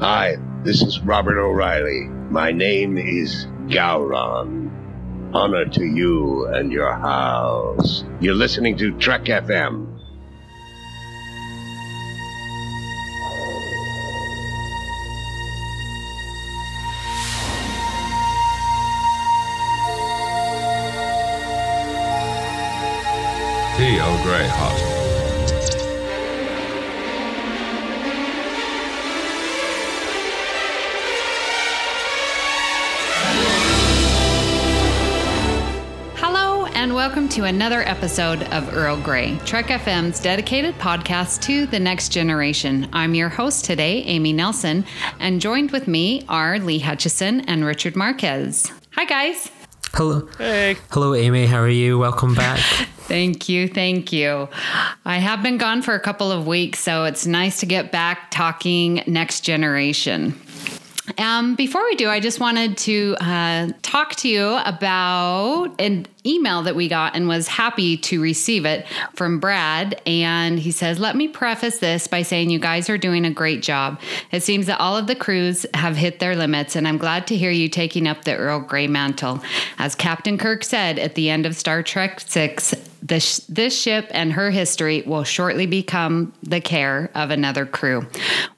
Hi, this is Robert O'Reilly. My name is Gowron. Honor to you and your house. You're listening to Trek FM. T. Earl to another episode of Earl Grey, Trek FM's dedicated podcast to the next generation. I'm your host today, Amy Nelson, and joined with me are Lee Hutchison and Richard Marquez. Hi, guys. Hello. Hey. Hello, Amy. How are you? Welcome back. Thank you. Thank you. I have been gone for a couple of weeks, so it's nice to get back talking next generation. Um, before we do, I just wanted to uh, talk to you about an email that we got and was happy to receive it from Brad. And he says, Let me preface this by saying you guys are doing a great job. It seems that all of the crews have hit their limits, and I'm glad to hear you taking up the Earl Grey mantle. As Captain Kirk said at the end of Star Trek 6, this, this ship and her history will shortly become the care of another crew.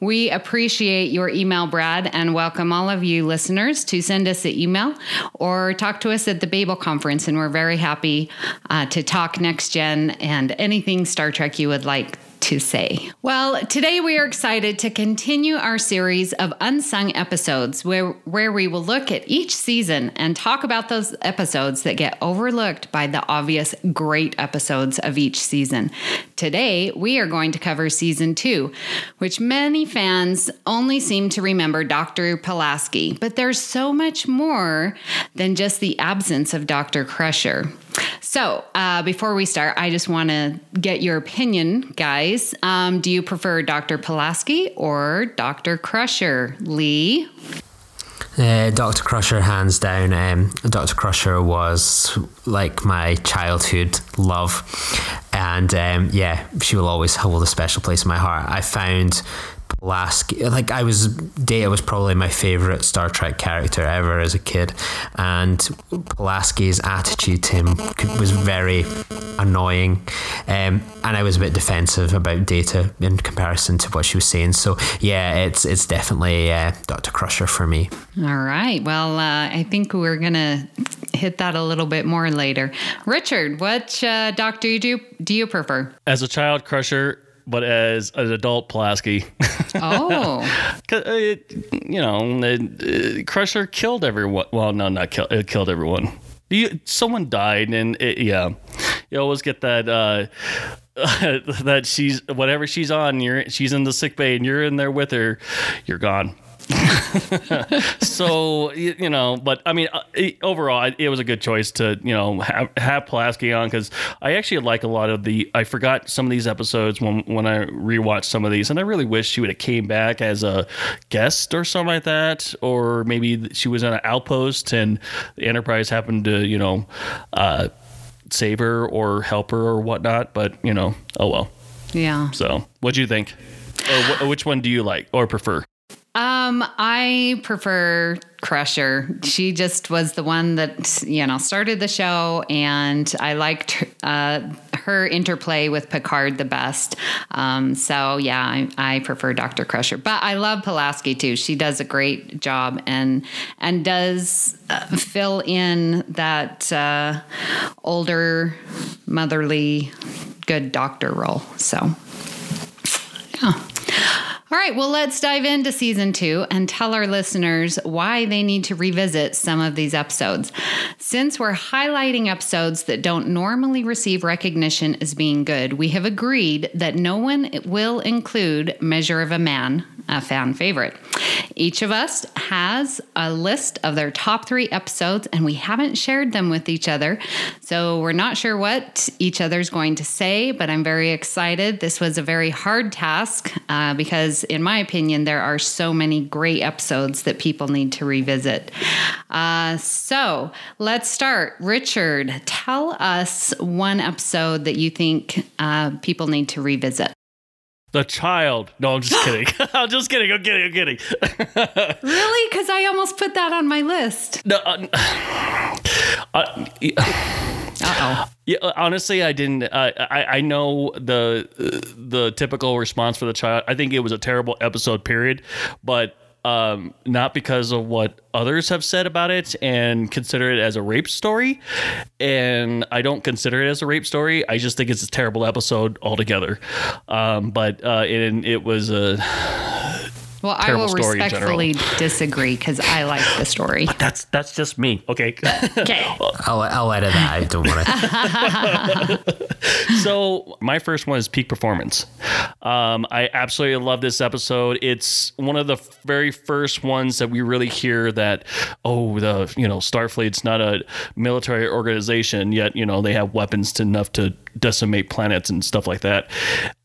We appreciate your email, Brad, and welcome all of you listeners to send us an email or talk to us at the Babel Conference. And we're very happy uh, to talk next gen and anything Star Trek you would like to say. Well, today we are excited to continue our series of unsung episodes where, where we will look at each season and talk about those episodes that get overlooked by the obvious great episodes of each season. Today, we are going to cover season two, which many fans only seem to remember Dr. Pulaski, but there's so much more than just the absence of Dr. Crusher. So, uh, before we start, I just want to get your opinion, guys. Um, do you prefer Dr. Pulaski or Dr. Crusher? Lee? Uh, Dr. Crusher, hands down. Um, Dr. Crusher was like my childhood love. And um, yeah, she will always hold a special place in my heart. I found Pulaski, like I was, Data was probably my favorite Star Trek character ever as a kid, and Pulaski's attitude to him was very annoying, um, and I was a bit defensive about Data in comparison to what she was saying. So yeah, it's it's definitely uh, Doctor Crusher for me. All right. Well, uh, I think we're gonna hit that a little bit more later. Richard, what uh, doctor do you, do you prefer? As a child crusher, but as an adult Pulaski. Oh, uh, it, you know, it, uh, Crusher killed everyone. Well, no, not killed. It killed everyone. You, someone died, and it, yeah, you always get that. Uh, that she's whatever she's on, you're she's in the sick bay, and you're in there with her. You're gone. so you, know, but I mean, uh, overall, it, it was a good choice to you know have, have Pulaski on because I actually like a lot of the. I forgot some of these episodes when when I rewatched some of these, and I really wish she would have came back as a guest or something like that, or maybe she was on an outpost and the Enterprise happened to you know. Uh, save her or help her or whatnot but you know oh well yeah. so what do you think or wh- which one do you like or prefer Um, I prefer Crusher. She just was the one that you know started the show, and I liked uh, her interplay with Picard the best. Um, so yeah, I, I prefer Doctor Crusher, but I love Pulaski too. She does a great job and and does uh, fill in that uh, older motherly good doctor role. So yeah. All right, well, let's dive into season two and tell our listeners why they need to revisit some of these episodes. Since we're highlighting episodes that don't normally receive recognition as being good, we have agreed that no one will include Measure of a Man, a fan favorite. Each of us has a list of their top three episodes, and we haven't shared them with each other. So we're not sure what each other's going to say, but I'm very excited. This was a very hard task uh, because, in my opinion, there are so many great episodes that people need to revisit. Uh, so let's start. Richard, tell us one episode that you think uh, people need to revisit. The child. No, I'm just kidding. I'm just kidding. I'm kidding. I'm kidding. really? Because I almost put that on my list. No. Uh, uh, Uh-oh. Yeah, uh, honestly, I didn't. Uh, I I know the the typical response for the child. I think it was a terrible episode. Period. But um, not because of what others have said about it and consider it as a rape story. And I don't consider it as a rape story. I just think it's a terrible episode altogether. Um, but uh, it, it was a. Well, I will respectfully disagree because I like the story. But that's that's just me. Okay. Okay. I'll, I'll edit that I Don't worry. so my first one is peak performance. Um, I absolutely love this episode. It's one of the very first ones that we really hear that oh the you know Starfleet's not a military organization yet you know they have weapons to enough to decimate planets and stuff like that.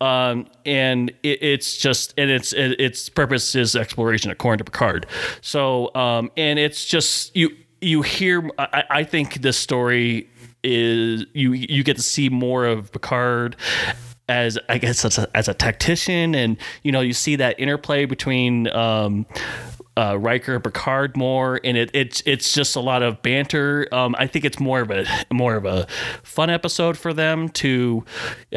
Um, and it, it's just and it's it, its purpose is exploration according to Picard. So um, and it's just you you hear I, I think this story is you you get to see more of Picard as I guess as a, as a tactician, and you know you see that interplay between um, uh, Riker Picard more, and it, it's it's just a lot of banter. Um, I think it's more of a more of a fun episode for them to,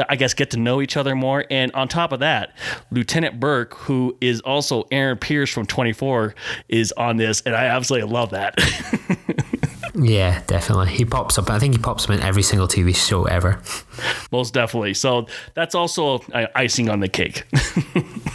I guess, get to know each other more. And on top of that, Lieutenant Burke, who is also Aaron Pierce from Twenty Four, is on this, and I absolutely love that. Yeah, definitely. He pops up. I think he pops up in every single TV show ever. Most definitely. So that's also uh, icing on the cake.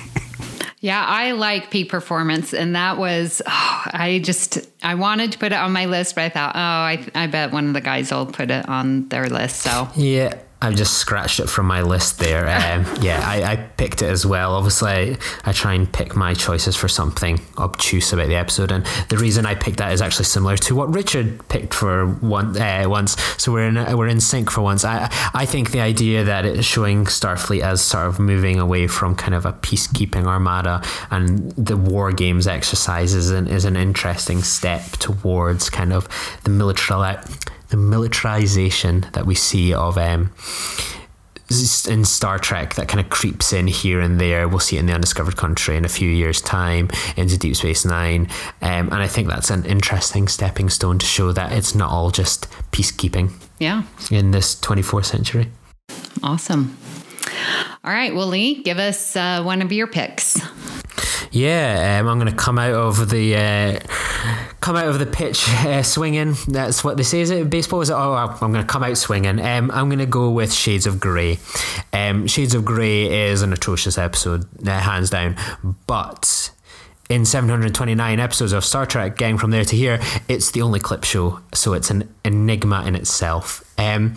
Yeah, I like peak performance, and that was oh, I just I wanted to put it on my list, but I thought, oh, I I bet one of the guys will put it on their list. So yeah, I've just scratched it from my list there. Um, yeah, I, I, picked it as well. Obviously, I, I, try and pick my choices for something obtuse about the episode, and the reason I picked that is actually similar to what Richard picked for one uh, once. So we're in we're in sync for once. I I think the idea that it's showing Starfleet as sort of moving away from kind of a peacekeeping armada and the war games exercises is an, is an interesting step towards kind of the military the militarization that we see of um, in Star Trek that kind of creeps in here and there. We'll see it in the Undiscovered Country in a few years' time into Deep Space Nine, um, and I think that's an interesting stepping stone to show that it's not all just peacekeeping. Yeah. In this 24th century. Awesome. All right, well, Lee, give us uh, one of your picks. Yeah, um, I'm going to come out of the uh, come out of the pitch uh, swinging. That's what they say. Is it baseball? Is it? Oh, I'm going to come out swinging. Um, I'm going to go with Shades of Grey. Um, Shades of Grey is an atrocious episode, uh, hands down. But in 729 episodes of Star Trek, getting from there to here, it's the only clip show, so it's an enigma in itself. Um,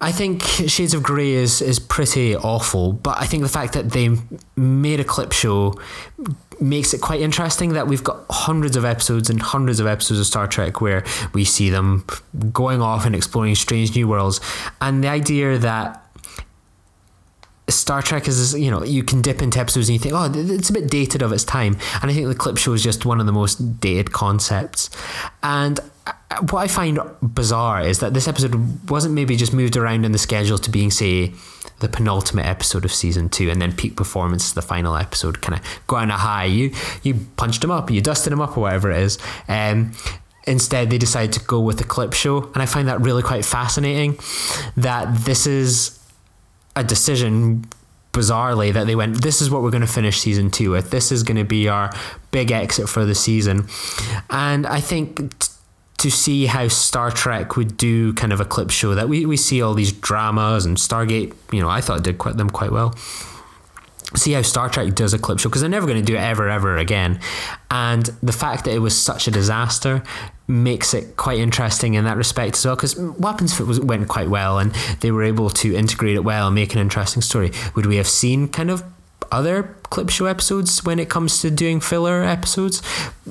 I think Shades of Grey is is pretty awful, but I think the fact that they made a clip show makes it quite interesting that we've got hundreds of episodes and hundreds of episodes of Star Trek where we see them going off and exploring strange new worlds, and the idea that Star Trek is, you know, you can dip into episodes and you think, oh, it's a bit dated of its time. And I think the clip show is just one of the most dated concepts. And what I find bizarre is that this episode wasn't maybe just moved around in the schedule to being, say, the penultimate episode of season two, and then peak performance the final episode, kind of go on a high. You you punched them up, you dusted them up, or whatever it is. Um, instead, they decided to go with the clip show, and I find that really quite fascinating. That this is a decision bizarrely that they went this is what we're going to finish season 2 with this is going to be our big exit for the season and i think t- to see how Star Trek would do kind of a clip show that we, we see all these dramas and Stargate, you know, I thought did quite, them quite well. See how Star Trek does a clip show because they're never going to do it ever, ever again. And the fact that it was such a disaster makes it quite interesting in that respect as well because Weapons Fit was, went quite well and they were able to integrate it well and make an interesting story. Would we have seen kind of other clip show episodes when it comes to doing filler episodes?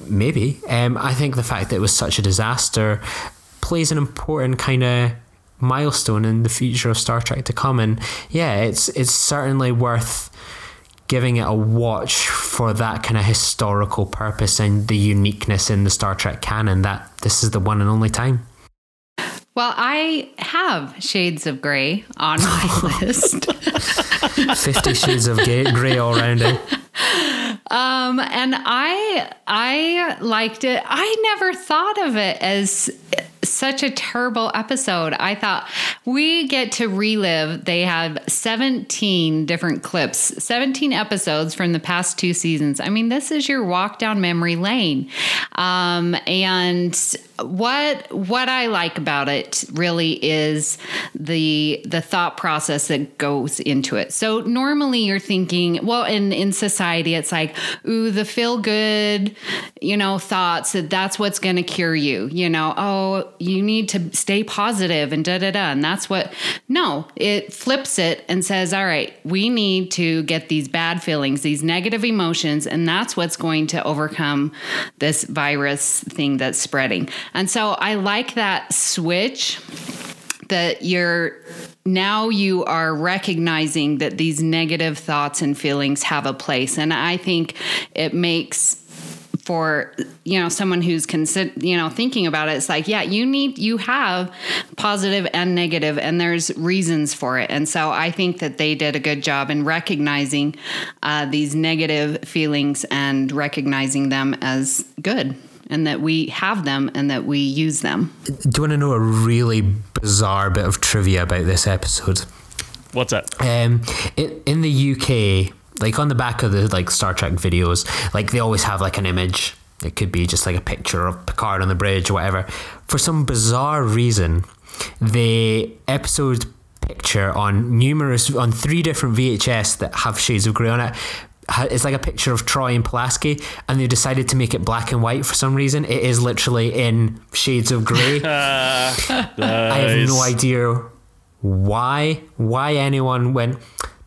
Maybe. Um, I think the fact that it was such a disaster plays an important kind of milestone in the future of Star Trek to come. And yeah, it's it's certainly worth giving it a watch for that kind of historical purpose and the uniqueness in the Star Trek canon that this is the one and only time. Well, I have Shades of Grey on my list. Fifty Shades of Grey all round it. Um, and I I liked it. I never thought of it as such a terrible episode. I thought we get to relive. They have 17 different clips, 17 episodes from the past two seasons. I mean, this is your walk down memory lane. Um, and what what I like about it really is the the thought process that goes into it. So normally you're thinking, well, in in society, it's like, ooh, the feel good, you know, thoughts that that's what's going to cure you. You know, oh, you need to stay positive and da da da, and that's what. No, it flips it and says, all right, we need to get these bad feelings, these negative emotions, and that's what's going to overcome this virus thing that's spreading. And so I like that switch that you're now you are recognizing that these negative thoughts and feelings have a place. And i think it makes for you know someone who's consider you know thinking about it it's like yeah you need you have positive and negative and there's reasons for it. And so i think that they did a good job in recognizing uh, these negative feelings and recognizing them as good and that we have them and that we use them. Do you want to know a really bizarre bit of trivia about this episode? What's that? Um, in, in the UK, like on the back of the like Star Trek videos, like they always have like an image. It could be just like a picture of Picard on the bridge or whatever. For some bizarre reason, the episode picture on numerous on three different VHS that have shades of grey on it it's like a picture of Troi and Pulaski, and they decided to make it black and white for some reason. It is literally in shades of grey. nice. I have no idea why why anyone went.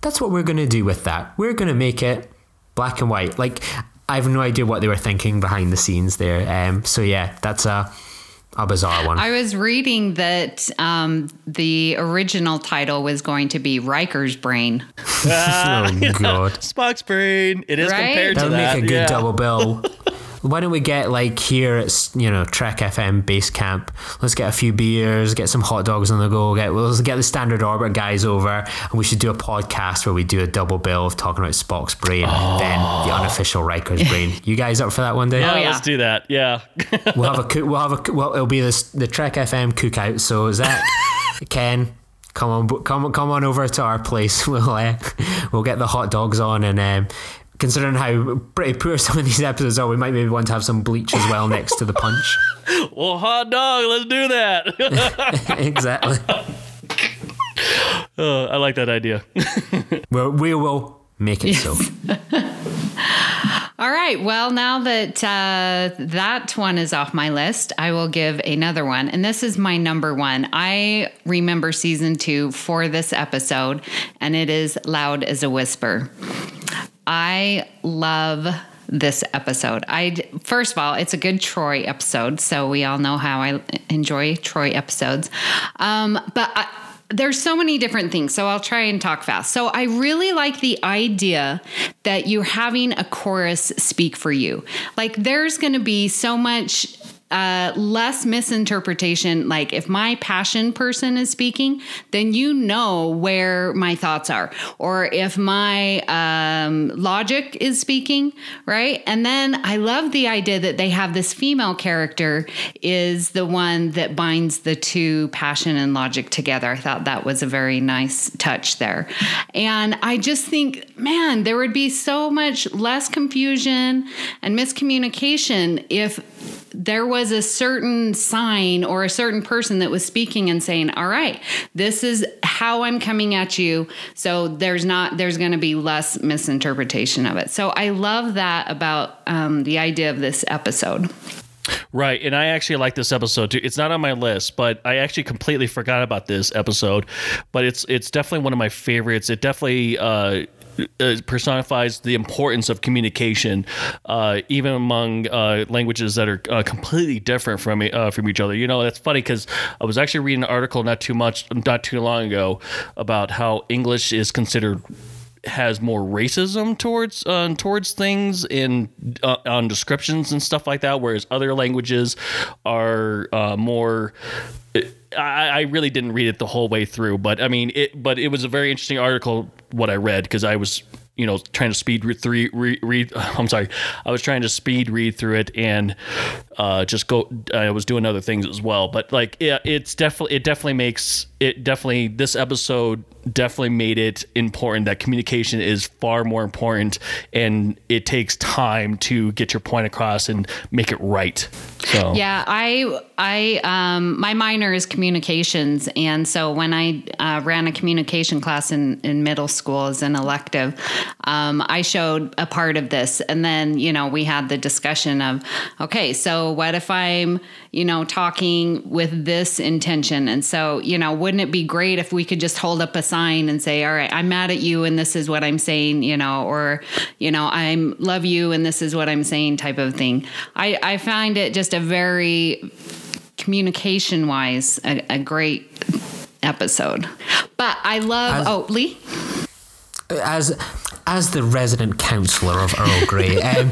That's what we're going to do with that. We're going to make it black and white. Like I have no idea what they were thinking behind the scenes there. Um, so yeah, that's a a bizarre one. I was reading that um, the original title was going to be Riker's Brain. oh god, Spock's brain. It is Right? compared that to would that. make a good yeah. double bill. Why don't we get like here at you know Trek FM base camp? Let's get a few beers, get some hot dogs on the go. Get well, let's get the standard orbit guys over, and we should do a podcast where we do a double bill of talking about Spock's brain, and then the unofficial Riker's brain. You guys up for that one day? Yeah, Oh, yeah. let's do that. Yeah. We'll have a cook. We'll have a. Well, it'll be this the Trek FM cookout. So Zach, Ken, come on, come come on over to our place. We'll uh, we'll get the hot dogs on, and um, considering how pretty poor some of these episodes are, we might maybe want to have some bleach as well next to the punch. well, hot dog. Let's do that. exactly. Uh, I like that idea. Well, we will make it so. All right. Well, now that uh, that one is off my list, I will give another one. And this is my number one. I remember season two for this episode, and it is Loud as a Whisper. I love this episode. I first of all, it's a good Troi episode, so we all know how I enjoy Troi episodes. Um, but I, there's so many different things, so I'll try and talk fast. So I really like the idea that you're having a chorus speak for you. Like there's going to be so much uh, less misinterpretation. Like if my passion person is speaking, then you know where my thoughts are. Or if my um, logic is speaking, right? And then I love the idea that they have this female character is the one that binds the two passion and logic together. I thought that was a very nice touch there. And I just think, man, there would be so much less confusion and miscommunication if there was a certain sign or a certain person that was speaking and saying, "All right, this is how I'm coming at you." So there's not there's going to be less misinterpretation of it. So I love that about um, the idea of this episode. Right, and I actually like this episode too. It's not on my list, but I actually completely forgot about this episode. But it's it's definitely one of my favorites. It definitely uh, uh, personifies the importance of communication, uh, even among uh, languages that are uh, completely different from uh, from each other. You know, that's funny because I was actually reading an article not too much, not too long ago, about how English is considered has more racism towards uh, towards things in uh, on descriptions and stuff like that, whereas other languages are uh, more I, I really didn't read it the whole way through, but I mean, it. But it was a very interesting article what I read because I was you know trying to speed read read, read I'm sorry I was trying to speed read through it and uh, just go I was doing other things as well but like yeah it's definitely it definitely makes it definitely this episode definitely made it important that communication is far more important and it takes time to get your point across and make it right. So. Yeah, I I um my minor is communications, and so when I uh, ran a communication class in in middle school as an elective, um, I showed a part of this, and then you know we had the discussion of okay, so what if I'm you know talking with this intention, and so you know wouldn't it be great if we could just hold up a sign and say all right, I'm mad at you, and this is what I'm saying, you know, or you know I'm love you, and this is what I'm saying, type of thing. I I find it just a very communication wise a, a great episode but i love As- oh lee as as the resident councillor of Earl Grey, um,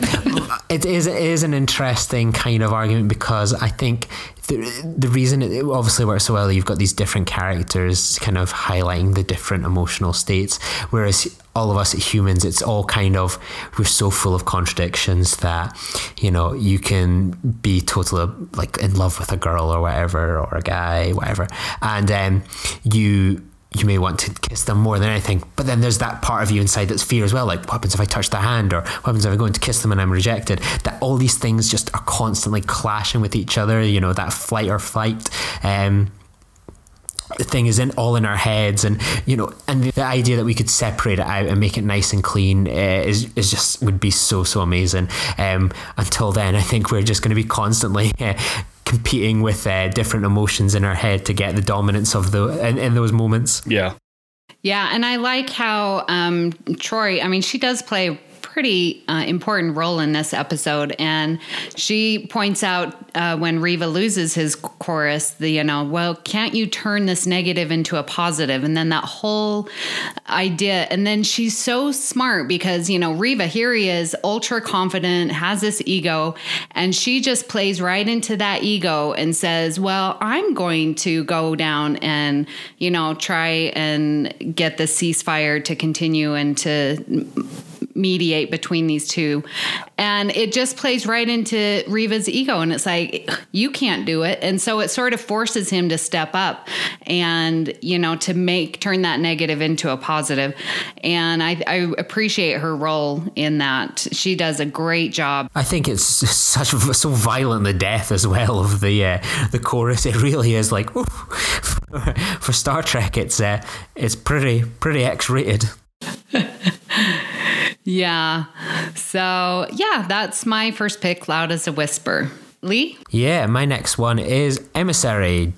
it is it is an interesting kind of argument because I think the the reason it obviously works so well, you've got these different characters kind of highlighting the different emotional states, whereas all of us humans, it's all kind of we're so full of contradictions that you know you can be totally like in love with a girl or whatever or a guy, whatever, and um, you you may want to kiss them more than anything. But then there's that part of you inside that's fear as well. Like, what happens if I touch their hand? Or what happens if I go in to kiss them and I'm rejected? That all these things just are constantly clashing with each other, you know, that flight or fight. Um, thing is in all in our heads and you know and the, the idea that we could separate it out and make it nice and clean uh, is, is just would be so so amazing. Um, until then I think we're just going to be constantly uh, competing with uh, different emotions in our head to get the dominance of the in, in those moments. Yeah. Yeah and i like how um troi i mean she does play a pretty uh, important role in this episode and she points out uh, when riva loses his chorus the you know well can't you turn this negative into a positive? and then that whole idea and then she's so smart because you know riva here he is ultra confident has this ego and she just plays right into that ego and says well i'm going to go down and you know try and get the ceasefire to continue and to mediate between these two. And it just plays right into Riva's ego. And it's like, you can't do it. And so it sort of forces him to step up and, you know, to make, turn that negative into a positive. And I, I appreciate her role in that. She does a great job. I think it's such so violent the death as well of the uh, the chorus. It really is like for Star Trek. It's uh, it's pretty pretty X rated. Yeah. So, yeah, that's my first pick, Loud as a Whisper. Lee? Yeah, my next one is Emissary.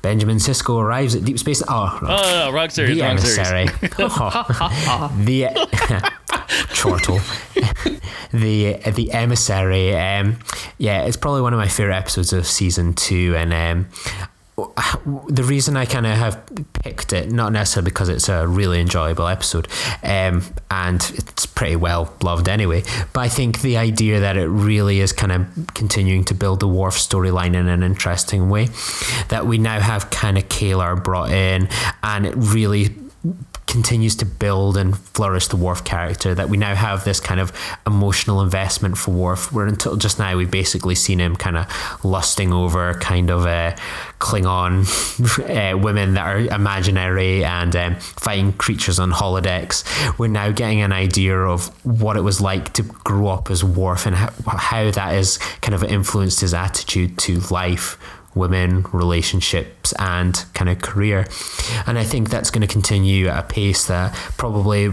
Benjamin Sisko arrives at Deep Space. Oh, oh no, no wrong series the wrong emissary. series Oh. the chortle. the the emissary. Um, yeah, it's probably one of my favorite episodes of season two, and um, the reason I kind of have picked it, not necessarily because it's a really enjoyable episode, um, and it's pretty well loved anyway, but I think the idea that it really is kind of continuing to build the Worf storyline in an interesting way, that we now have kind of K'Ehleyr brought in, and it really continues to build and flourish the Worf character. That we now have this kind of emotional investment for Worf. Where until just now we've basically seen him kind of lusting over kind of uh, Klingon uh, women that are imaginary and um, fighting creatures on holodecks. We're now getting an idea of what it was like to grow up as Worf and how, how that has kind of influenced his attitude to life women, relationships, and kind of career. And I think that's going to continue at a pace that probably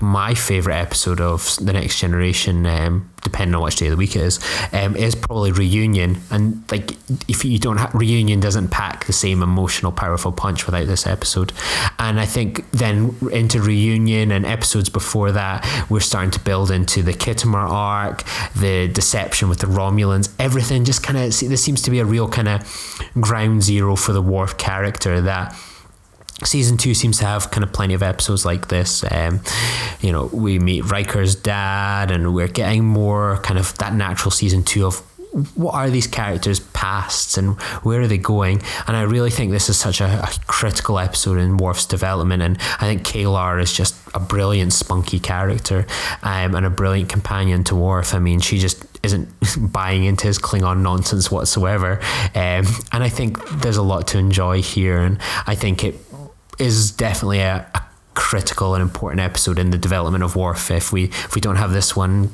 my favorite episode of the next generation um, depending on which day of the week it is um, is probably reunion. And like if you don't have reunion doesn't pack the same emotional powerful punch without this episode. And i think then into reunion and episodes before that we're starting to build into the Khitomer arc the deception with the romulans everything just kind of this seems to be a real kind of ground zero for the Worf character that season two seems to have kind of plenty of episodes like this. Um, you know, we meet Riker's dad, and we're getting more kind of that natural season two of what are these characters' pasts and where are they going? And I really think this is such a, a critical episode in Worf's development. And I think K'Ehleyr is just a brilliant, spunky character um, and a brilliant companion to Worf. I mean, she just isn't buying into his Klingon nonsense whatsoever. Um, and I think there's a lot to enjoy here. And I think it is definitely a, a critical and important episode in the development of Worf. If we if we don't have this one,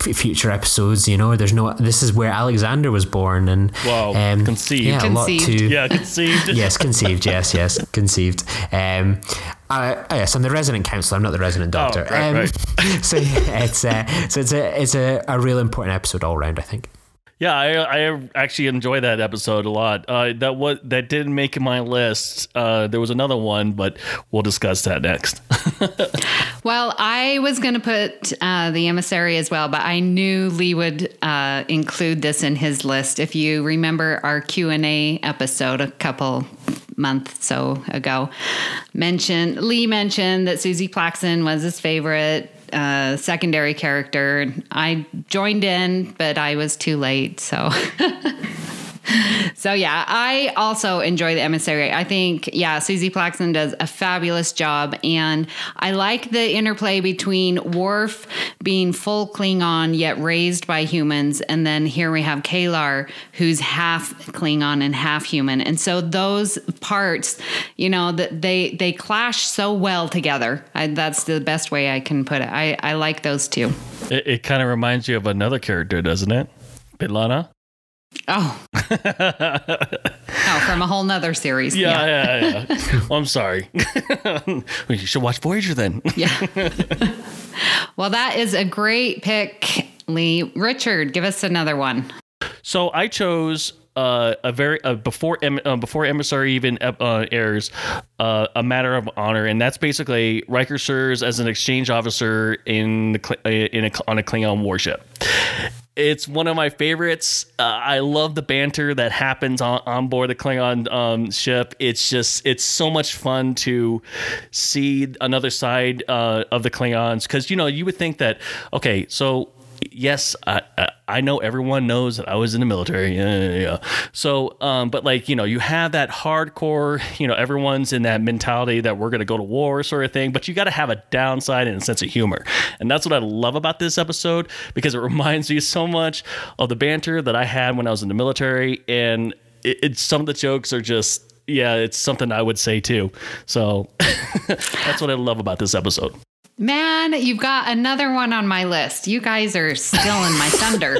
future episodes, you know, there's no. This is where Alexander was born, and wow, um, conceived. Yeah, conceived. a lot to yeah, conceived. yes, conceived. Yes, yes, conceived. Um, uh, yes, I'm the resident counselor. I'm not the resident doctor. Oh, right, um, right. so yeah, it's uh, so it's a it's a, a real important episode all around. I think. Yeah, I, I actually enjoy that episode a lot. Uh, that was that didn't make my list. Uh, there was another one, but we'll discuss that next. well, I was going to put uh, the emissary as well, but I knew Lee would uh, include this in his list. If you remember our Q and A episode a couple months so ago, mentioned Lee mentioned that Suzie Plakson was his favorite secondary character. I joined in, but I was too late. So. so yeah, I also enjoy the emissary. I think yeah, Suzie Plakson does a fabulous job, and I like the interplay between Worf being full Klingon yet raised by humans, and then here we have K'Ehleyr who's half Klingon and half human, and so those parts, you know, that they they clash so well together. I, that's the best way I can put it. I I like those two. It, it kind of reminds you of another character, doesn't it? B'Elanna? Oh. oh, from a whole nother series. Yeah, yeah, yeah. yeah. well, I'm sorry. you should watch Voyager then. yeah. well, that is a great pick, Lee. Richard, give us another one. So I chose uh, a very uh, before uh, before emissary even uh, airs uh, a matter of honor, and that's basically Riker serves as an exchange officer in the uh, in a, on a Klingon warship. It's one of my favorites. I love the banter that happens on, on board the Klingon um, ship. It's just it's so much fun to see another side of the Klingons because you know you would think that okay so yes, I, I know everyone knows that I was in the military. Yeah, yeah, yeah. So, um, but like, you know, you have that hardcore, you know, everyone's in that mentality that we're going to go to war sort of thing, but you got to have a downside and a sense of humor. And that's what I love about this episode because it reminds me so much of the banter that I had when I was in the military. And it, some of the jokes are just, yeah, it's something I would say too. So that's what I love about this episode. Man, you've got another one on my list. You guys are still in my thunder.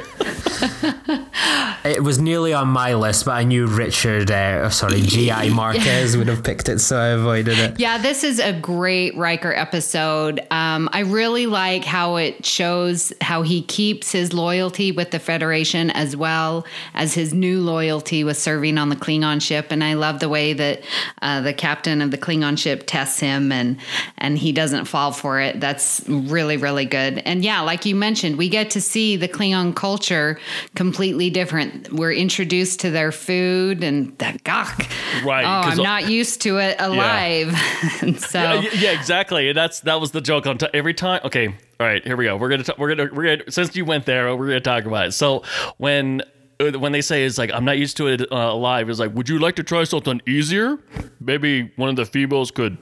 it was nearly on my list, but I knew Richard, uh, sorry, G.I. Marquez would have picked it, so I avoided it. Yeah, this is a great Riker episode. Um, I really like how it shows how he keeps his loyalty with the Federation as well as his new loyalty with serving on the Klingon ship. And I love the way that uh, the captain of the Klingon ship tests him and, and he doesn't fall for it it. That's really, really good. And yeah, like you mentioned, we get to see the Klingon culture completely different. We're introduced to their food and that gagh. Right. Oh, I'm not used to it alive. Yeah. so yeah, yeah, exactly. And that's that was the joke on t- every time. Okay. All right, here we go. We're gonna t- we're gonna we're gonna since you went there, we're gonna talk about it. So when uh, when they say it's like I'm not used to it uh, alive, it's like, would you like to try something easier? Maybe one of the females could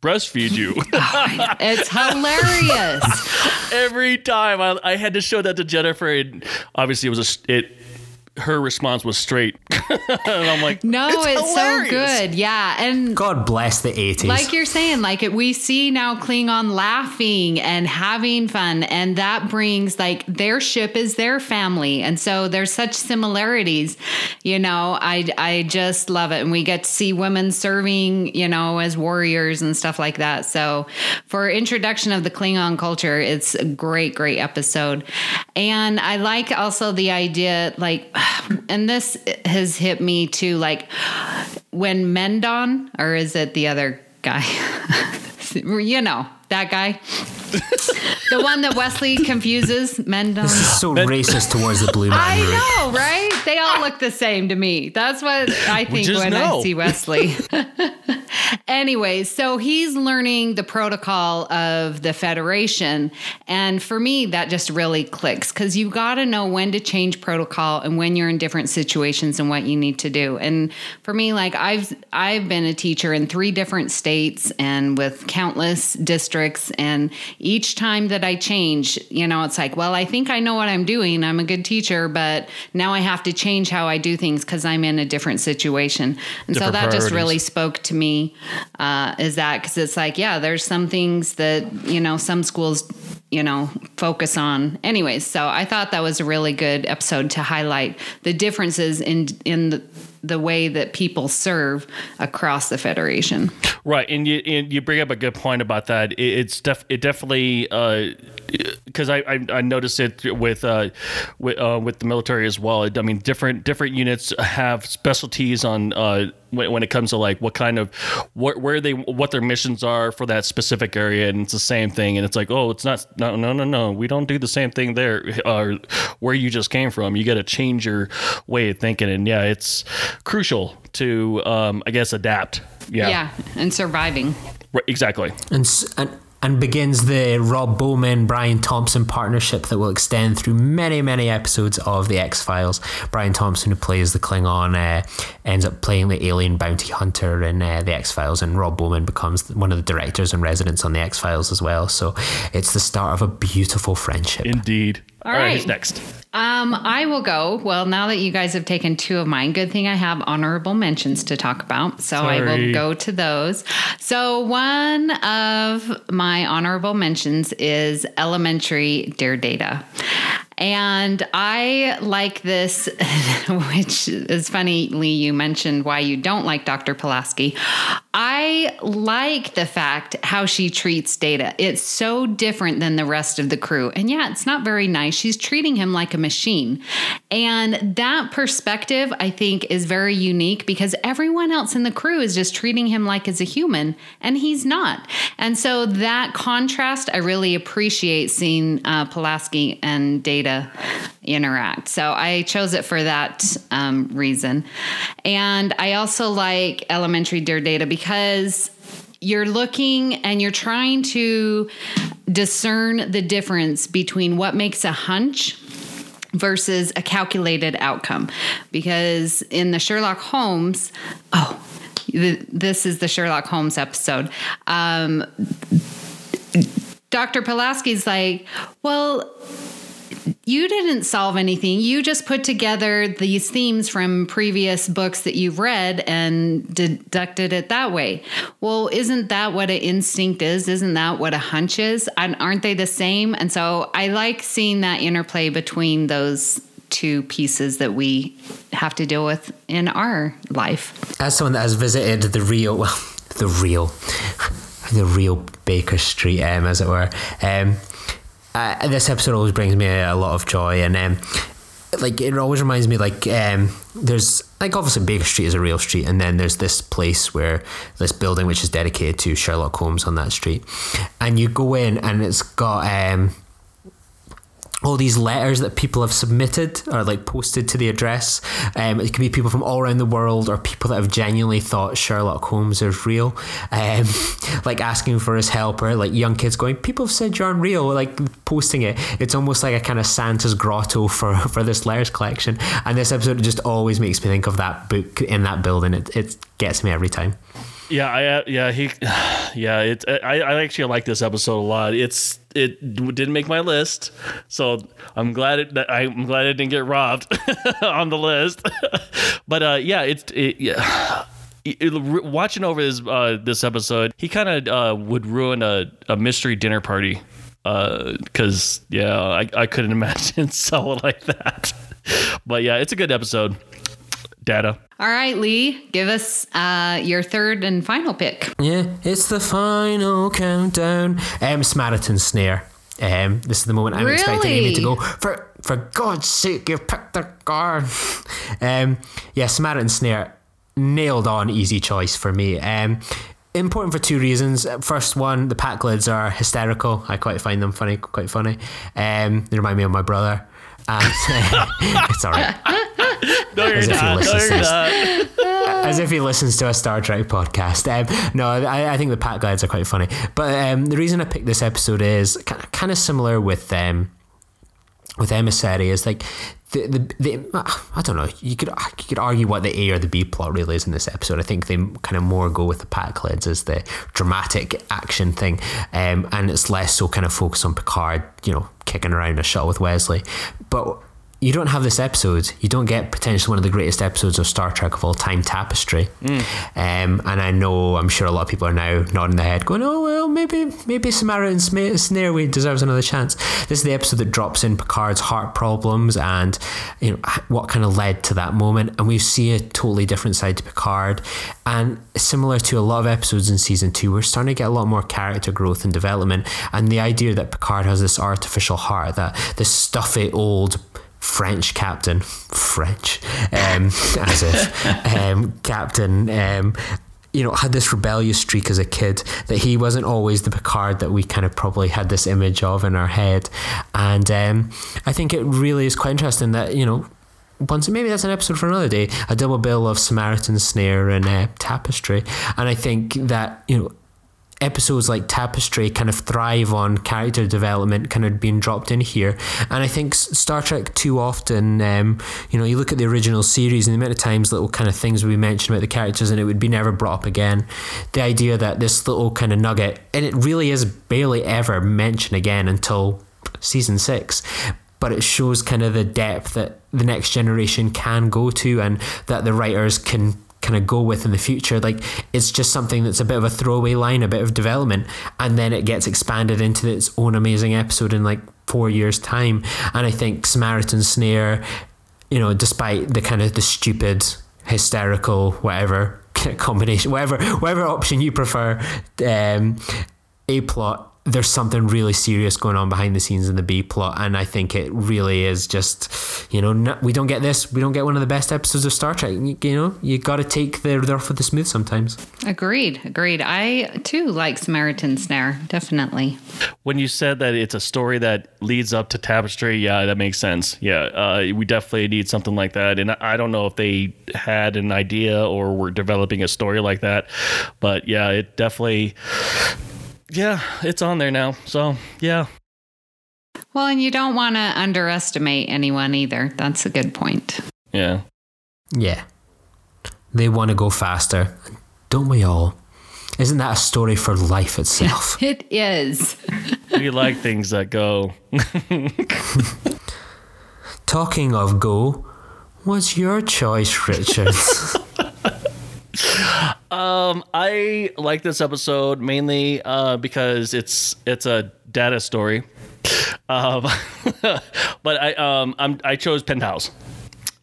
breastfeed you. oh, it's hilarious. Every time I, I, had to show that to Jennifer, and obviously it was a it her response was straight. and I'm like, no, it's, it's so good. Yeah. And God bless the 80s. Like you're saying, like it, we see now Klingon laughing and having fun. And that brings like their ship is their family. And so there's such similarities. You know, I, I just love it. And we get to see women serving, you know, as warriors and stuff like that. So for introduction of the Klingon culture, it's a great, great episode. And I like also the idea, like, and this has hit me too. Like when Mendon, or is it the other guy? you know, that guy. The one that Wesley confuses, Mendon. This is so racist towards the blue man. I know, right? They all look the same to me. That's what I think when know. I see Wesley. anyway, so he's learning the protocol of the Federation. And for me, that just really clicks because you got to know when to change protocol and when you're in different situations and what you need to do. And for me, like I've I've been a teacher in three different states and with countless districts. And each time that I change, you know, it's like, well, I think I know what I'm doing. I'm a good teacher, but now I have to change how I do things because I'm in a different situation. And so Different that just really spoke to me uh, is that because it's like, yeah, there's some things that, you know, some schools, you know, focus on. Anyways, so I thought that was a really good episode to highlight the differences in, in the, the way that people serve across the Federation. Right, and you and you bring up a good point about that. It, it's def, it definitely because I, I I noticed it with uh, with uh, with the military as well. I mean, different different units have specialties on uh, when, when it comes to like what kind of what where they what their missions are for that specific area, and it's the same thing. And it's like, oh, it's not no no no no, we don't do the same thing there. Or where you just came from, you got to change your way of thinking. And yeah, it's crucial to um, I guess adapt. Yeah, Yeah, and surviving. Right, exactly. and and and begins the Rob Bowman Brian Thompson partnership that will extend through many many episodes of the X Files. Brian Thompson, who plays the Klingon, uh, ends up playing the alien bounty hunter in uh, the X Files, and Rob Bowman becomes one of the directors and residents on the X Files as well. So it's the start of a beautiful friendship. Indeed. All All right, right. who's next? Um, I will go. Well, now that you guys have taken two of mine, good thing I have honorable mentions to talk about. So I will go to those. So one of my honorable mentions is elementary Dear Data. And I like this, which is funny, Lee, you mentioned why you don't like Dr. Pulaski. I like the fact how she treats Data. It's so different than the rest of the crew. And yeah, it's not very nice. She's treating him like a machine. And that perspective, I think, is very unique because everyone else in the crew is just treating him like as a human, and he's not. And so that contrast, I really appreciate seeing uh, Pulaski and Data interact. So I chose it for that um, reason. And I also like Elementary Dear Data because you're looking and you're trying to discern the difference between what makes a hunch versus a calculated outcome. Because in the Sherlock Holmes, oh, this is the Sherlock Holmes episode. Um, Dr. Pulaski's like, well, you didn't solve anything. You just put together these themes from previous books that you've read and deducted it that way. Well, isn't that what an instinct is? Isn't that what a hunch is? And aren't they the same? And so I like seeing that interplay between those two pieces that we have to deal with in our life. As someone that has visited the real, the real, the real Baker Street, um, as it were, um, uh, this episode always brings me a, a lot of joy, and um, like it always reminds me, like um, there's like obviously Baker Street is a real street, and then there's this place where this building which is dedicated to Sherlock Holmes on that street, and you go in and it's got um, all these letters that people have submitted or like posted to the address. Um, it can be people from all around the world or people that have genuinely thought Sherlock Holmes is real, um, like asking for his help or like young kids going, "People have said you're unreal," like posting it. It's almost like a kind of Santa's grotto for for this letters collection. And this episode just always makes me think of that book in that building. It it gets me every time. Yeah, I uh, yeah he yeah it I, I actually like this episode a lot. It's it didn't make my list, so I'm glad it I'm glad it didn't get robbed on the list. but uh, yeah, it's it, yeah. Watching over this uh, this episode, he kind of uh, would ruin a, a mystery dinner party because yeah, I, I couldn't imagine someone like that. But yeah, it's a good episode. Data. All right, Lee, give us uh, your third and final pick. Yeah, it's the final countdown. Um, Samaritan Snare. Um, this is the moment I'm expecting Amy to go. For for God's sake, you've picked the guard. um, yeah, Samaritan Snare nailed on easy choice for me. Um, important for two reasons. First one, the Pakleds are hysterical. I quite find them funny, quite funny. Um, they remind me of my brother. And it's all right. No, you're As if not. No, to you're not. as if he listens to a Star Trek podcast. Um, no, I, I, think the Pakleds are quite funny. But um, the reason I picked this episode is kind of similar with um, with Emissary. Is like the, the, the I don't know. You could you could argue what the A or the B plot really is in this episode. I think they kind of more go with the Pakleds as the dramatic action thing, um, and it's less so kind of focused on Picard, you know, kicking around a shot with Wesley. But you don't have this episode. You don't get potentially one of the greatest episodes of Star Trek of all time, Tapestry. Mm. Um, and I know, I'm sure a lot of people are now nodding their head, going, "Oh well, maybe maybe Samaritan Snare deserves another chance." This is the episode that drops in Picard's heart problems and you know what kind of led to that moment, and we see a totally different side to Picard. And similar to a lot of episodes in season two, we're starting to get a lot more character growth and development, and the idea that Picard has this artificial heart, that this stuffy old French captain, French, um, as if. Um, captain. Um, you know, had this rebellious streak as a kid that he wasn't always the Picard that we kind of probably had this image of in our head, and um, I think it really is quite interesting that you know once maybe that's an episode for another day a double bill of samaritan snare and uh, tapestry. And i think that you know episodes like Tapestry kind of thrive on character development kind of being dropped in here. And I think Star Trek too often, um, you know, you look at the original series and the amount of times little kind of things be mentioned about the characters and it would be never brought up again. The idea that this little kind of nugget, and it really is barely ever mentioned again until season six. But it shows kind of the depth that the next generation can go to, and that the writers can kind of go with in the future. Like it's just something that's a bit of a throwaway line, a bit of development, and then it gets expanded into its own amazing episode in like four years' time. And I think Samaritan Snare, you know, despite the kind of the stupid, hysterical, whatever combination, whatever whatever option you prefer, um, a plot there's something really serious going on behind the scenes in the B plot, and I think it really is just, you know, we don't get this, we don't get one of the best episodes of Star Trek. You, you know, you got to take the rough with the smooth sometimes. Agreed, agreed. I too like Samaritan Snare, definitely. When you said that it's a story that leads up to Tapestry, yeah, that makes sense. Yeah, uh, we definitely need something like that, and I don't know if they had an idea or were developing a story like that, but yeah, it definitely yeah, it's on there now. So, yeah. Well, and you don't want to underestimate anyone either. That's a good point. Yeah. Yeah. They want to go faster. Don't we all? Isn't that a story for life itself? it is. we like things that go. Talking of go, what's your choice, Richard? Um, I like this episode mainly uh, because it's it's a data story. Um, but I um I'm, I chose Pen Pals.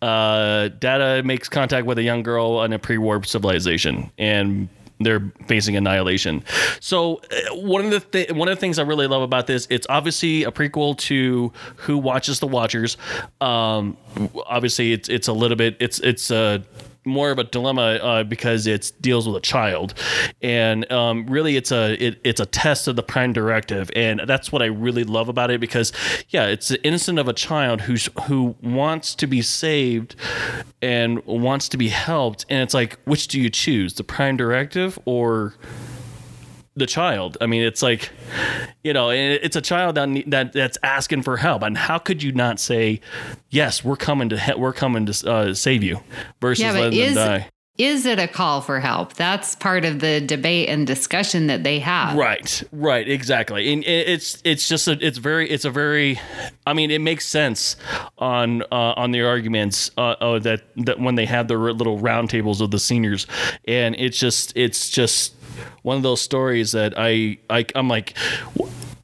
Uh, data makes contact with a young girl on a pre-warp civilization, and they're facing annihilation. So uh, one of the th- one of the things I really love about this, it's obviously a prequel to Who Watches the Watchers. Um, obviously, it's it's a little bit it's it's a more of a dilemma uh, because it deals with a child, and um, really it's a it, it's a test of the prime directive, and that's what I really love about it because yeah, it's the innocent of a child who's who wants to be saved and wants to be helped, and it's like which do you choose, the prime directive or the child. I mean, it's like, you know, it's a child that, that that's asking for help, and how could you not say, "Yes, we're coming to we're coming to uh, save you," versus yeah, letting is, them die? Is it a call for help? That's part of the debate and discussion that they have. Right, right, exactly. And it's it's just a, it's very it's a very, I mean, it makes sense on uh, on the arguments uh, oh, that that when they have their little roundtables of the seniors, and it's just it's just one of those stories that I, I I'm like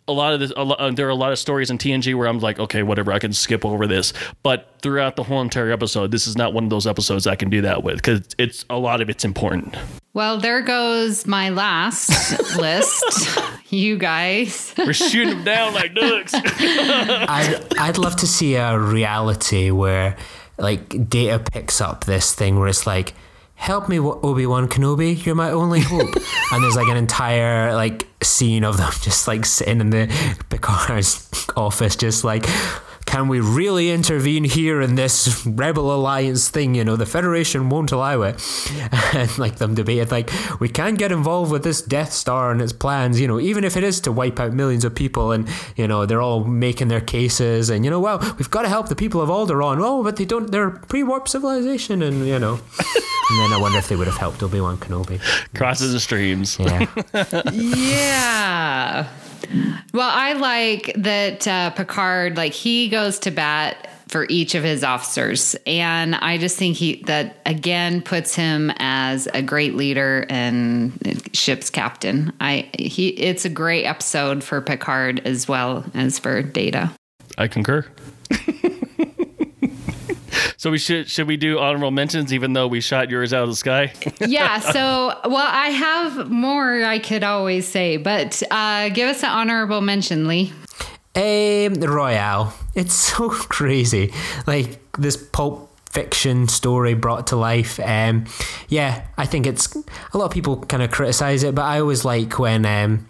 a lot of this lot, uh, there are a lot of stories in TNG where I'm like okay whatever I can skip over this but throughout the whole entire episode this is not one of those episodes I can do that with cuz it's a lot of it's important. Well, there goes my last list. You guys. We're shooting them down like ducks. I'd, I'd love to see a reality where like data picks up this thing where it's like help me obi-wan kenobi you're my only hope. And there's like an entire like scene of them just like sitting in the picard's office just like can we really intervene here in this rebel alliance thing? You know, the Federation won't allow it. And like them debated, like, we can get involved with this Death Star and its plans, you know, even if it is to wipe out millions of people and, you know, they're all making their cases and, you know, well, we've got to help the people of Alderaan. Oh, but they don't, they're pre warp civilization and, you know. and then I wonder if they would have helped Obi Wan Kenobi. Crosses the streams. Yeah. yeah. Well, I like that uh, Picard, like he goes to bat for each of his officers, and I just think he that again puts him as a great leader and ship's captain. I he it's a great episode for Picard as well as for Data. I concur. So we should should we do honorable mentions even though we shot yours out of the sky? yeah. So well, I have more I could always say, but uh, give us an honorable mention, Lee. Um, Royale. It's so crazy. Like this pulp fiction story brought to life. Um, yeah, I think it's a lot of people kind of criticize it, but I always like when um,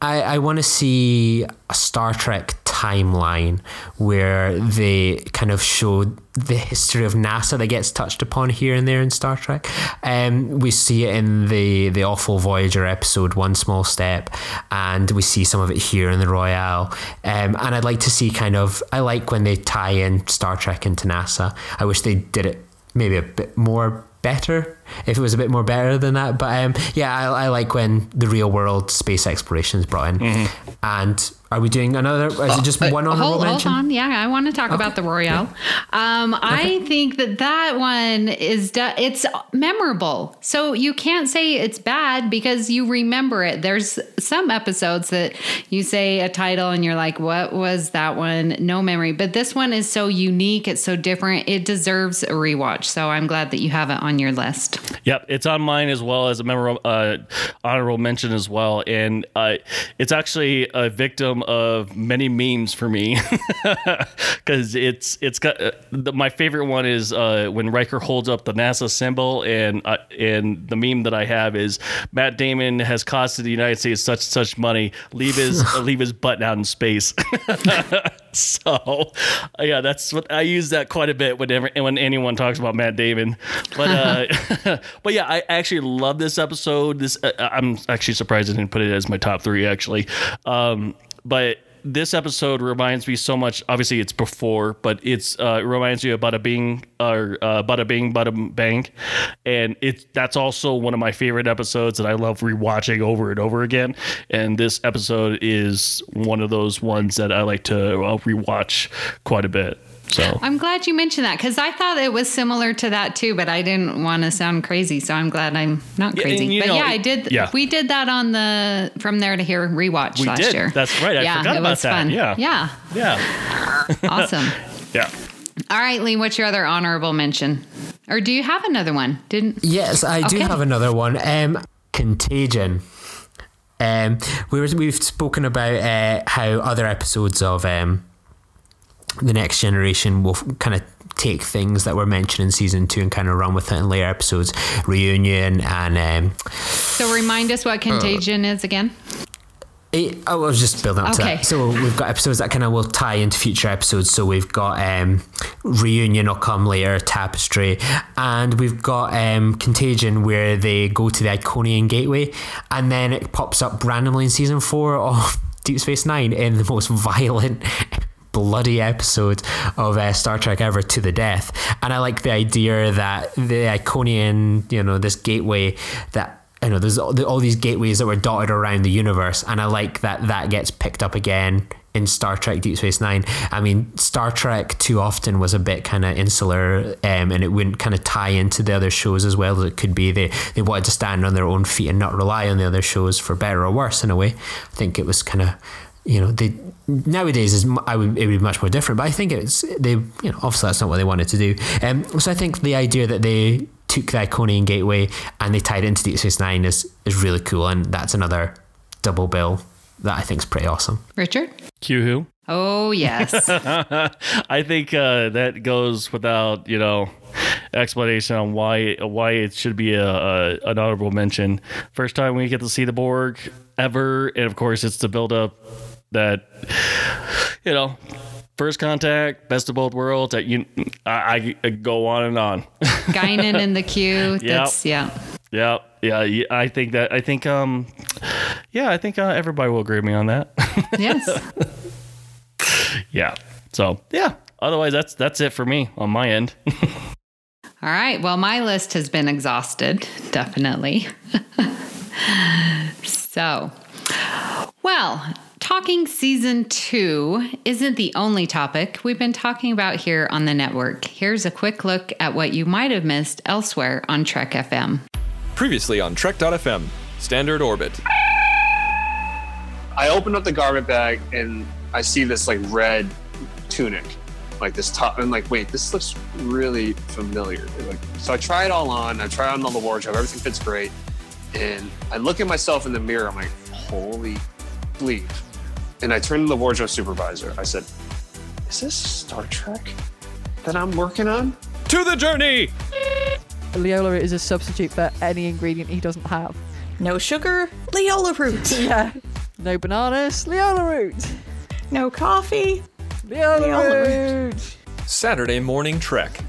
I, I want to see a Star Trek timeline where they kind of show the history of NASA that gets touched upon here and there in Star Trek. Um, we see it in the the awful Voyager episode One Small Step, and we see some of it here in the Royale. Um, and I'd like to see kind of I like when they tie in Star Trek into NASA. I wish they did it maybe a bit more better if it was a bit more better than that. But um, yeah, I, I, like when the real world space exploration is brought in. Mm-hmm. And are we doing another? Is it just uh, one honorable hold, mention? Hold on, yeah, I want to talk okay. about the Royale. Um, okay. I think that that one is it's memorable. So you can't say it's bad because you remember it. There's some episodes that you say a title and you're like, "What was that one?" No memory. But this one is so unique. It's so different. It deserves a rewatch. So I'm glad that you have it on your list. Yep, it's on mine as well as a memorable uh, honorable mention as well, and uh, it's actually a victim of many memes for me. Because it's it's got uh, the, my favorite one is uh, when Riker holds up the NASA symbol, and uh, and the meme that I have is Matt Damon has costed the United States such such money, leave his leave his butt out in space. so yeah, that's what I use that quite a bit whenever when anyone talks about Matt Damon, but. Uh, but yeah, I actually love this episode. This uh, I'm actually surprised I didn't put it as my top three actually. Um, but this episode reminds me so much. Obviously, it's before, but it's uh, it reminds you of Badda-Bing or uh, Badda-Bing Badda-Bang, and it's that's also one of my favorite episodes that I love rewatching over and over again. And this episode is one of those ones that I like to uh, rewatch quite a bit. So I'm glad you mentioned that because I thought it was similar to that too, but I didn't want to sound crazy, so I'm glad I'm not crazy. Yeah, but know, yeah, I did. Yeah. we did that on the From There to Here rewatch we last did. year. That's right. I yeah, forgot about that. Fun. Yeah, yeah, yeah. awesome. yeah. All right, Lee. What's your other honorable mention? Or do you have another one? Didn't? Yes, I do have another one. Um, Contagion. Um, we were, we've spoken about uh, how other episodes of um, the next generation will kind of take things that were mentioned in season two and kind of run with it in later episodes. Reunion and. Um, so remind us what Contagion uh, is again. It, I was just building up okay. to that. So we've got episodes that kind of will tie into future episodes. So we've got um, reunion will come later, tapestry, and we've got um, contagion where they go to the Iconian Gateway, and then it pops up randomly in season four of Deep Space Nine in the most violent bloody episode of uh, Star Trek ever to the death. And I like the idea that the Iconian, you know, this gateway that you know, there's all, all these gateways that were dotted around the universe, and I like that that gets picked up again in Star Trek Deep Space Nine. I mean, Star Trek too often was a bit kind of insular, um, and it wouldn't kind of tie into the other shows as well as it could be. They they wanted to stand on their own feet and not rely on the other shows for better or worse in a way. I think it was kind of you know they nowadays is I would it would be much more different but I think it's they you know obviously that's not what they wanted to do. Um, so I think the idea that they took the Iconian Gateway and they tied it into Deep Space Nine is is really cool and that's another double bill that I think is pretty awesome. Richard? Q who? Oh yes. I think uh, that goes without you know explanation on why why it should be a, a, an honorable mention. First time we get to see the Borg ever and of course it's to build up that you know First Contact, Best of Both Worlds. I, you, I, I go on and on. Guinan in the queue. That's yeah. Yeah, yeah, yeah, I think that. I think, um, yeah, I think uh, everybody will agree with me on that. Yes. yeah. So yeah. Otherwise, that's that's it for me on my end. All right. Well, my list has been exhausted, definitely. so, well, talking season two isn't the only topic we've been talking about here on the network. Here's a quick look at what you might have missed elsewhere on Trek FM. Previously on Trek.fm, Standard Orbit. I open up the garment bag and I see this like red tunic, like this top. I'm like, wait, this looks really familiar. Like, so I try it all on. I try on all the wardrobe. Everything fits great. And I look at myself in the mirror. I'm like, holy bleep. And I turned to the wardrobe supervisor. I said, is this Star Trek that I'm working on? To the journey! Leola is a substitute for any ingredient he doesn't have. No sugar, Leola root. Yeah. No bananas, Leola root. No coffee. Leola, Leola root. Saturday Morning Trek.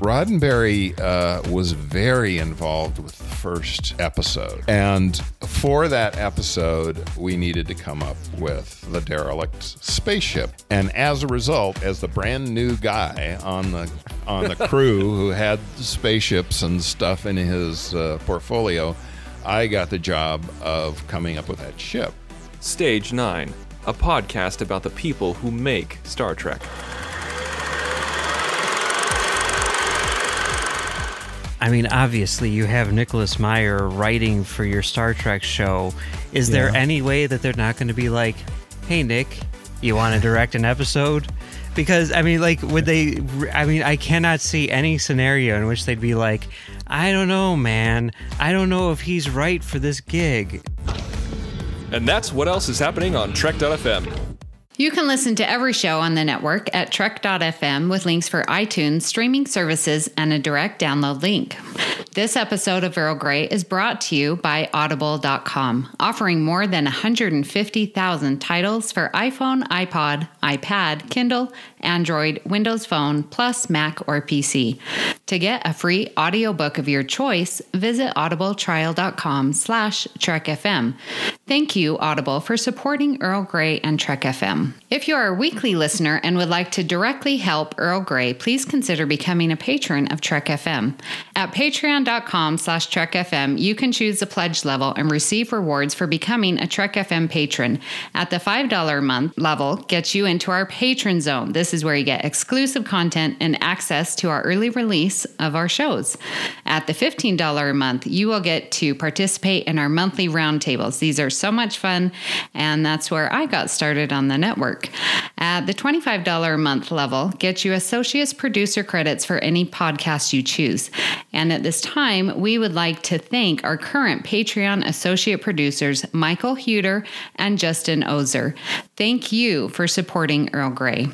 Roddenberry uh, was very involved with the first episode. And for that episode, we needed to come up with the derelict spaceship. And as a result, as the brand new guy on the on the crew who had spaceships and stuff in his uh, portfolio, I got the job of coming up with that ship. Stage 9, a podcast about the people who make Star Trek. I mean, obviously, you have Nicholas Meyer writing for your Star Trek show. Is there any way that they're not going to be like, hey, Nick, you want to direct an episode? Because, I mean, like, would they? I mean, I cannot see any scenario in which they'd be like, I don't know, man. I don't know if he's right for this gig. And that's what else is happening on Trek.fm. You can listen to every show on the network at Trek.fm with links for iTunes, streaming services, and a direct download link. This episode of Earl Grey is brought to you by Audible.com, offering more than 150,000 titles for iPhone, iPod, iPad, Kindle, Android, Windows Phone, plus Mac or PC. To get a free audiobook of your choice, visit audibletrial.com slash trekfm. Thank you, Audible, for supporting Earl Grey and Trek FM. If you are a weekly listener and would like to directly help Earl Grey, please consider becoming a patron of Trek FM. At patreon.com slash trekfm, you can choose the pledge level and receive rewards for becoming a Trek FM patron. At the $5 a month level gets you into our patron zone. This is where you get exclusive content and access to our early release of our shows. At the $15 a month, you will get to participate in our monthly roundtables. These are so much fun, and that's where I got started on the network. At the $25 a month level, gets you associate producer credits for any podcast you choose. And at this time, we would like to thank our current Patreon associate producers, Michael Hueter and Justin Ozer. Thank you for supporting Earl Grey.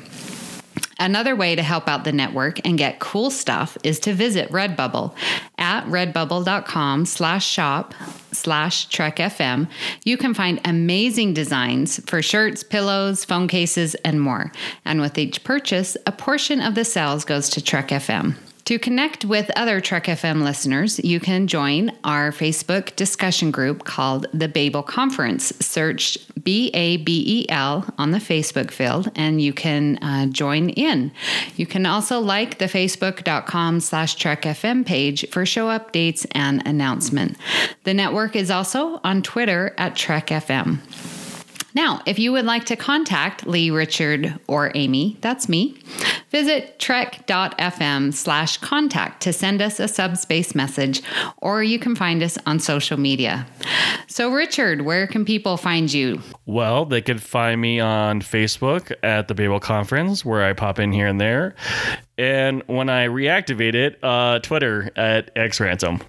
Another way to help out the network and get cool stuff is to visit Redbubble at redbubble.com slash shop slash Trek FM. You can find amazing designs for shirts, pillows, phone cases, and more. And with each purchase, a portion of the sales goes to Trek FM. To connect with other Trek FM listeners, you can join our Facebook discussion group called the Babel Conference. Search B A B E L on the Facebook field and you can uh, join in. You can also like the facebook.com slash Trek FM page for show updates and announcement. The network is also on Twitter at Trek FM. Now, if you would like to contact Lee, Richard, or Amy, that's me, visit trek.fm slash contact to send us a subspace message, or you can find us on social media. So, Richard, where can people find you? Well, they could find me on Facebook at the Babel Conference, where I pop in here and there. And when I reactivate it, uh, Twitter at XRansom.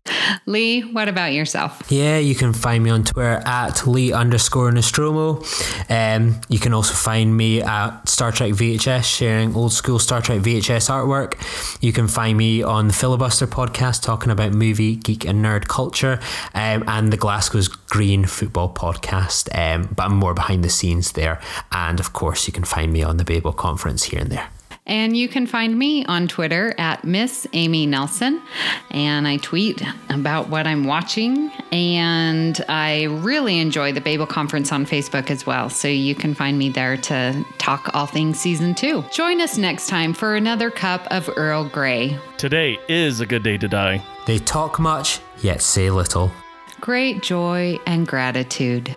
Lee, what about yourself? Yeah, you can find me on Twitter at Lee underscore Nostromo. Um, you can also find me at Star Trek VHS, sharing old school Star Trek VHS artwork. You can find me on the Filibuster podcast, talking about movie, geek, and nerd culture, um, and the Glasgow's Green Football podcast. Um, but I'm more behind the scenes there. And of course, you can find me on the Babel conference here and there. And you can find me on Twitter at Miss Amy Nelson. And I tweet about what I'm watching. And I really enjoy the Babel Conference on Facebook as well. So you can find me there to talk all things season two. Join us next time for another cup of Earl Grey. Today is a good day to die. They talk much, yet say little. Great joy and gratitude.